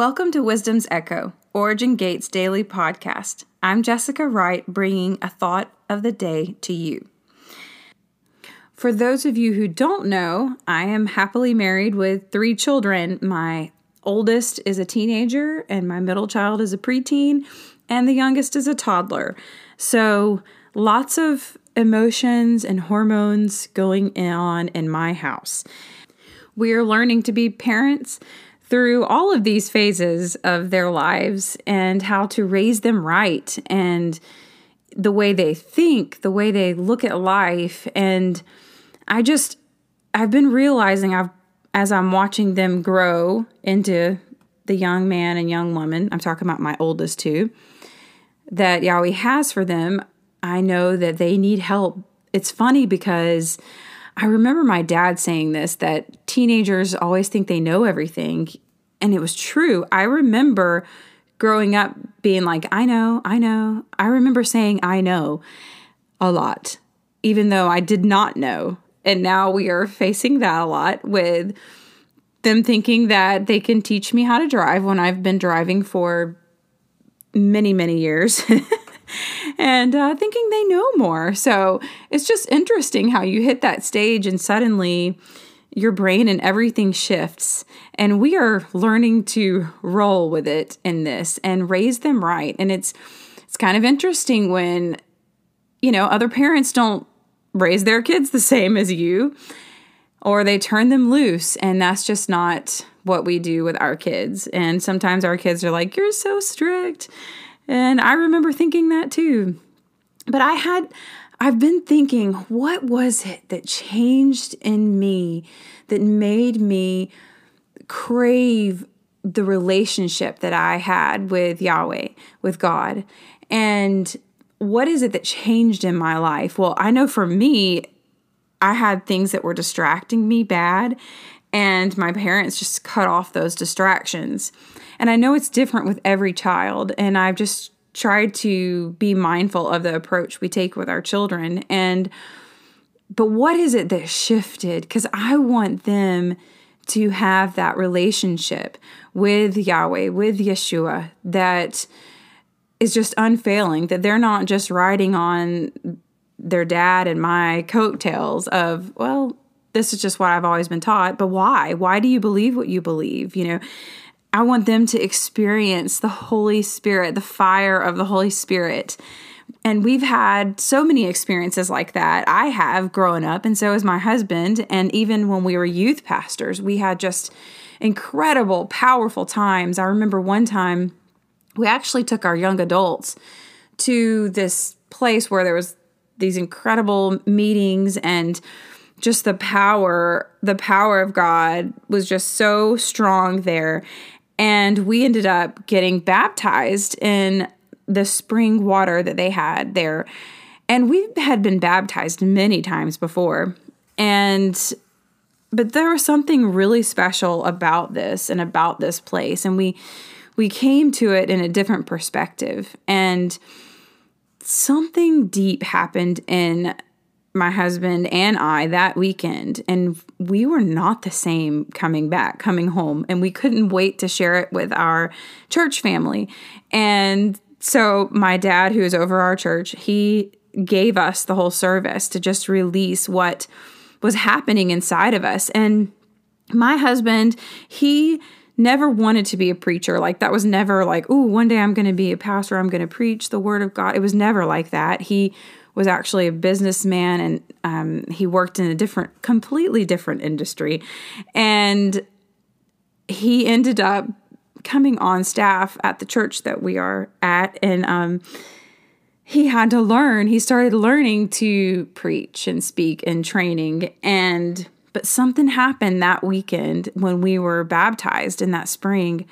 Welcome to Wisdom's Echo, Origin Gates daily podcast. I'm Jessica Wright, bringing a thought of the day to you. For those of you who don't know, I am happily married with three children. My oldest is a teenager, and my middle child is a preteen, and the youngest is a toddler. So, lots of emotions and hormones going on in my house. We are learning to be parents through all of these phases of their lives and how to raise them right and the way they think, the way they look at life. And I just, I've been realizing I've, as I'm watching them grow into the young man and young woman, I'm talking about my oldest two, that Yahweh has for them, I know that they need help. It's funny because I remember my dad saying this that teenagers always think they know everything. And it was true. I remember growing up being like, I know, I know. I remember saying, I know a lot, even though I did not know. And now we are facing that a lot with them thinking that they can teach me how to drive when I've been driving for many, many years. and uh, thinking they know more. So it's just interesting how you hit that stage and suddenly your brain and everything shifts. And we are learning to roll with it in this and raise them right. And it's it's kind of interesting when you know other parents don't raise their kids the same as you or they turn them loose and that's just not what we do with our kids. And sometimes our kids are like, "You're so strict." And I remember thinking that too. But I had, I've been thinking, what was it that changed in me that made me crave the relationship that I had with Yahweh, with God? And what is it that changed in my life? Well, I know for me, I had things that were distracting me bad, and my parents just cut off those distractions. And I know it's different with every child, and I've just tried to be mindful of the approach we take with our children. And but what is it that shifted? Because I want them to have that relationship with Yahweh, with Yeshua, that is just unfailing, that they're not just riding on their dad and my coattails of, well, this is just what I've always been taught, but why? Why do you believe what you believe? You know, I want them to experience the Holy Spirit, the fire of the Holy Spirit. And we've had so many experiences like that. I have growing up, and so has my husband. And even when we were youth pastors, we had just incredible, powerful times. I remember one time we actually took our young adults to this place where there was these incredible meetings and just the power the power of god was just so strong there and we ended up getting baptized in the spring water that they had there. And we had been baptized many times before. And but there was something really special about this and about this place and we we came to it in a different perspective and something deep happened in my husband and I that weekend, and we were not the same coming back, coming home, and we couldn't wait to share it with our church family. And so, my dad, who is over our church, he gave us the whole service to just release what was happening inside of us. And my husband, he never wanted to be a preacher. Like that was never like, oh, one day I'm going to be a pastor. I'm going to preach the word of God. It was never like that. He was actually a businessman and um, he worked in a different, completely different industry. And he ended up coming on staff at the church that we are at. And um, he had to learn, he started learning to preach and speak and training. And, but something happened that weekend when we were baptized in that spring.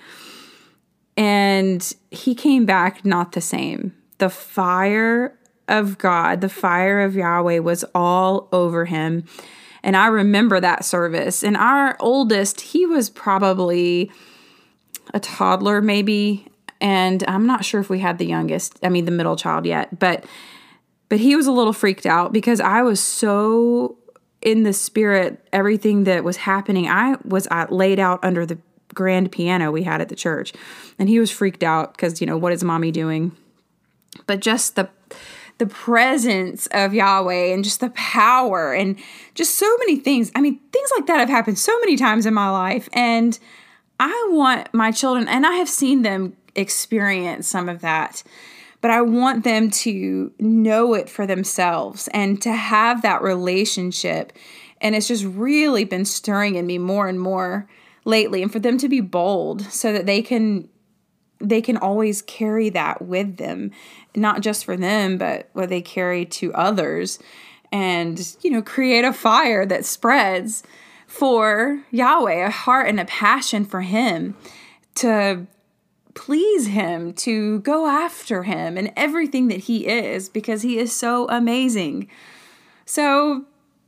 And he came back not the same. The fire of God, the fire of Yahweh was all over him. And I remember that service. And our oldest, he was probably a toddler, maybe. And I'm not sure if we had the youngest, I mean, the middle child yet, but but he was a little freaked out because I was so in the spirit everything that was happening i was uh, laid out under the grand piano we had at the church. And he was freaked out because, you know, what is mommy doing? But just the the presence of Yahweh and just the power and just so many things. I mean, things like that have happened so many times in my life. And I want my children, and I have seen them experience some of that, but I want them to know it for themselves and to have that relationship. And it's just really been stirring in me more and more lately and for them to be bold so that they can they can always carry that with them not just for them but what they carry to others and you know create a fire that spreads for Yahweh a heart and a passion for him to please him to go after him and everything that he is because he is so amazing. So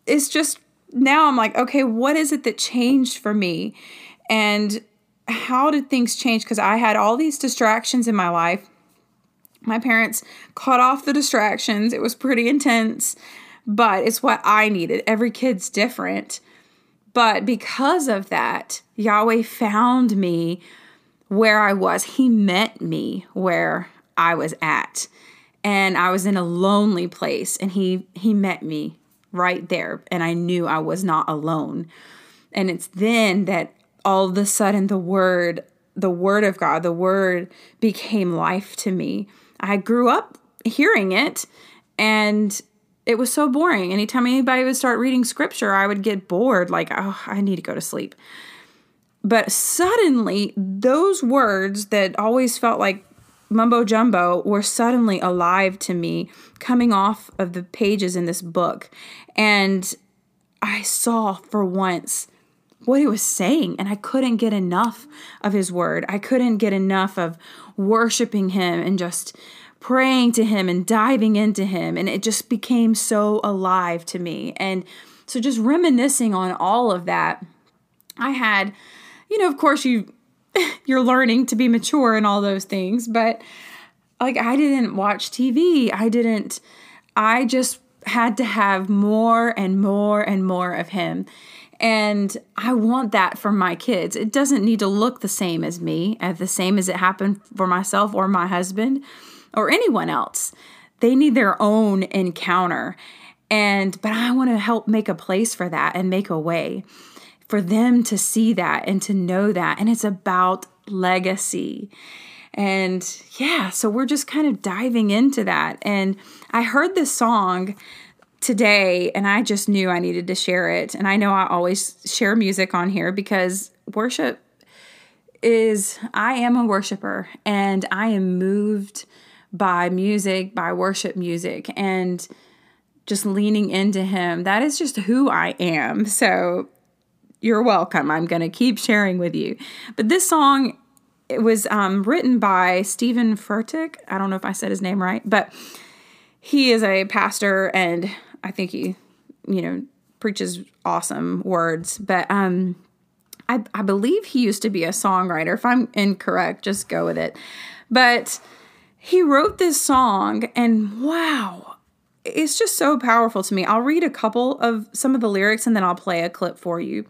it's just now I'm like okay what is it that changed for me? And how did things change? Because I had all these distractions in my life. My parents cut off the distractions. It was pretty intense, but it's what I needed. Every kid's different. But because of that, Yahweh found me where I was. He met me where I was at. And I was in a lonely place and he he met me right there and I knew I was not alone. And it's then that all of a sudden the word the word of god the word became life to me. I grew up hearing it and it was so boring. Anytime anybody would start reading scripture i would get bored like oh i need to go to sleep. But suddenly those words that always felt like mumbo jumbo were suddenly alive to me coming off of the pages in this book. And i saw for once what he was saying and I couldn't get enough of his word. I couldn't get enough of worshiping him and just praying to him and diving into him and it just became so alive to me. And so just reminiscing on all of that, I had you know, of course you you're learning to be mature and all those things, but like I didn't watch TV. I didn't I just had to have more and more and more of him. And I want that for my kids. It doesn't need to look the same as me, as the same as it happened for myself or my husband or anyone else. They need their own encounter. And but I want to help make a place for that and make a way for them to see that and to know that. And it's about legacy. And yeah, so we're just kind of diving into that. And I heard this song today and I just knew I needed to share it. And I know I always share music on here because worship is, I am a worshiper and I am moved by music, by worship music, and just leaning into Him. That is just who I am. So you're welcome. I'm going to keep sharing with you. But this song, it was um, written by Steven Furtick. I don't know if I said his name right, but he is a pastor and I think he, you know, preaches awesome words. But um, I, I believe he used to be a songwriter. If I'm incorrect, just go with it. But he wrote this song, and wow, it's just so powerful to me. I'll read a couple of some of the lyrics and then I'll play a clip for you.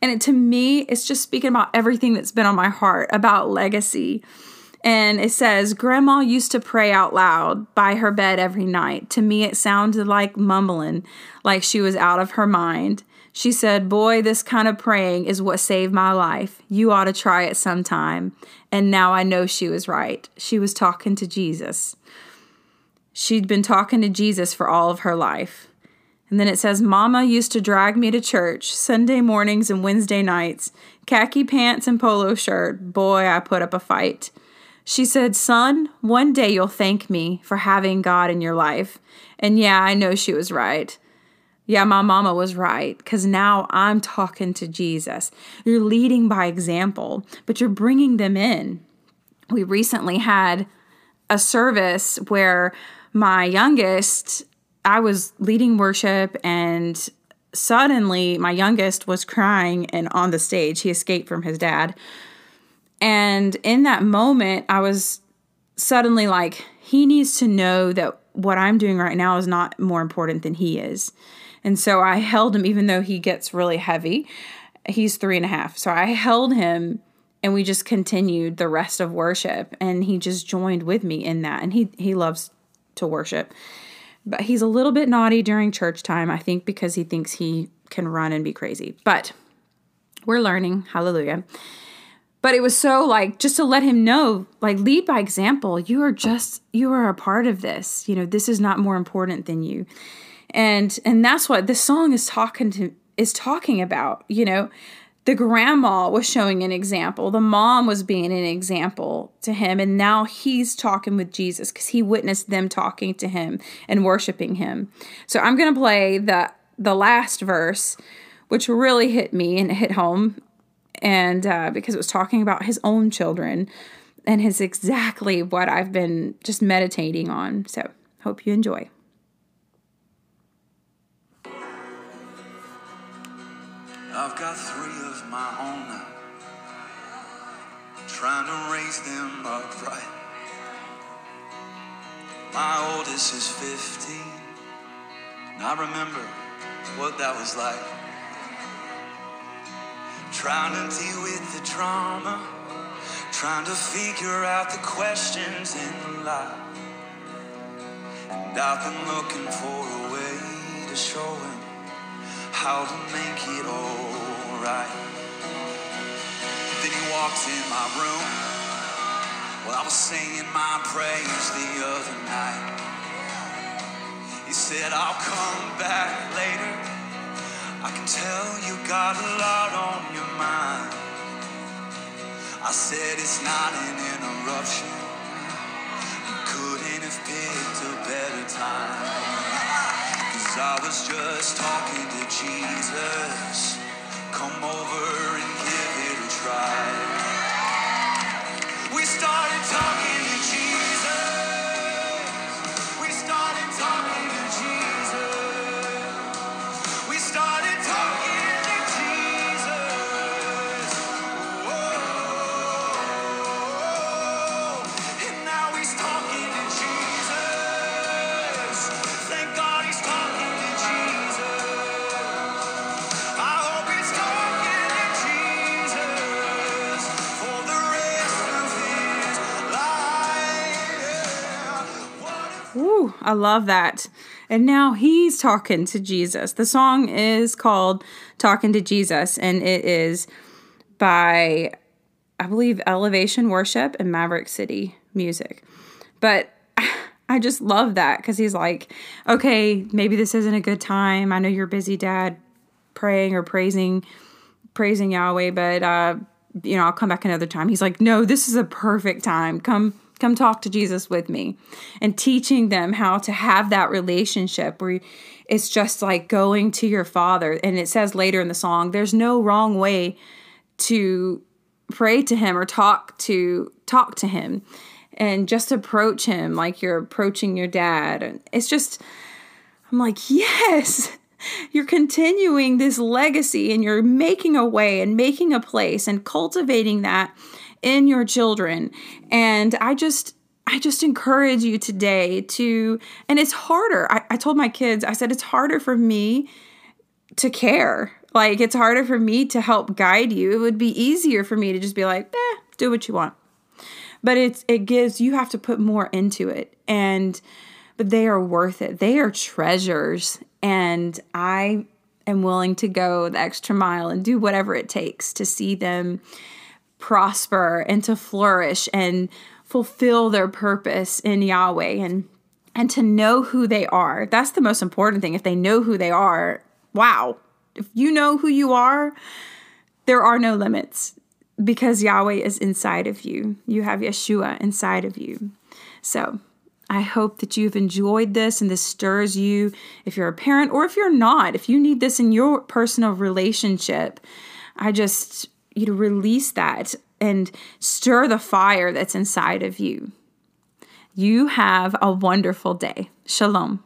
And it, to me, it's just speaking about everything that's been on my heart about legacy and it says, Grandma used to pray out loud by her bed every night. To me, it sounded like mumbling, like she was out of her mind. She said, Boy, this kind of praying is what saved my life. You ought to try it sometime. And now I know she was right. She was talking to Jesus. She'd been talking to Jesus for all of her life. And then it says, Mama used to drag me to church Sunday mornings and Wednesday nights, khaki pants and polo shirt. Boy, I put up a fight. She said, Son, one day you'll thank me for having God in your life. And yeah, I know she was right. Yeah, my mama was right because now I'm talking to Jesus. You're leading by example, but you're bringing them in. We recently had a service where my youngest, I was leading worship, and suddenly my youngest was crying and on the stage. He escaped from his dad. And in that moment, I was suddenly like, he needs to know that what I'm doing right now is not more important than he is. And so I held him, even though he gets really heavy. He's three and a half. So I held him and we just continued the rest of worship and he just joined with me in that and he he loves to worship but he's a little bit naughty during church time i think because he thinks he can run and be crazy but we're learning hallelujah but it was so like just to let him know like lead by example. You are just you are a part of this. You know this is not more important than you. And and that's what this song is talking to is talking about you know? The grandma was showing an example. The mom was being an example to him. And now he's talking with jesus because he witnessed them talking to him and worshiping him. So i'm going to play the the last verse which really hit me and hit home and uh, because it was talking about his own children and is exactly what I've been just meditating on. So, hope you enjoy. I've got three of my own now, trying to raise them upright. My oldest is 15, and I remember what that was like. Trying to deal with the drama, trying to figure out the questions in life. And I've been looking for a way to show him how to make it alright. Then he walked in my room while I was singing my praise the other night. He said, I'll come back later. I can tell you got a lot on your mind. I said it's not an interruption. You couldn't have picked a better time. Cause I was just talking to Jesus. Come over and give it a try. We started I love that. And now he's talking to Jesus. The song is called Talking to Jesus, and it is by, I believe, Elevation Worship and Maverick City Music. But I just love that because he's like, okay, maybe this isn't a good time. I know you're busy, Dad, praying or praising, praising Yahweh, but uh, you know, I'll come back another time. He's like, no, this is a perfect time. Come, come talk to Jesus with me, and teaching them how to have that relationship where it's just like going to your Father. And it says later in the song, there's no wrong way to pray to him or talk to talk to him and just approach him like you're approaching your dad and it's just i'm like yes you're continuing this legacy and you're making a way and making a place and cultivating that in your children and i just i just encourage you today to and it's harder i, I told my kids i said it's harder for me to care like it's harder for me to help guide you. It would be easier for me to just be like, eh, do what you want. But it's it gives you have to put more into it. And but they are worth it. They are treasures. And I am willing to go the extra mile and do whatever it takes to see them prosper and to flourish and fulfill their purpose in Yahweh and and to know who they are. That's the most important thing. If they know who they are, wow. If you know who you are, there are no limits because Yahweh is inside of you. You have Yeshua inside of you. So, I hope that you've enjoyed this and this stirs you if you're a parent or if you're not. If you need this in your personal relationship, I just you to release that and stir the fire that's inside of you. You have a wonderful day. Shalom.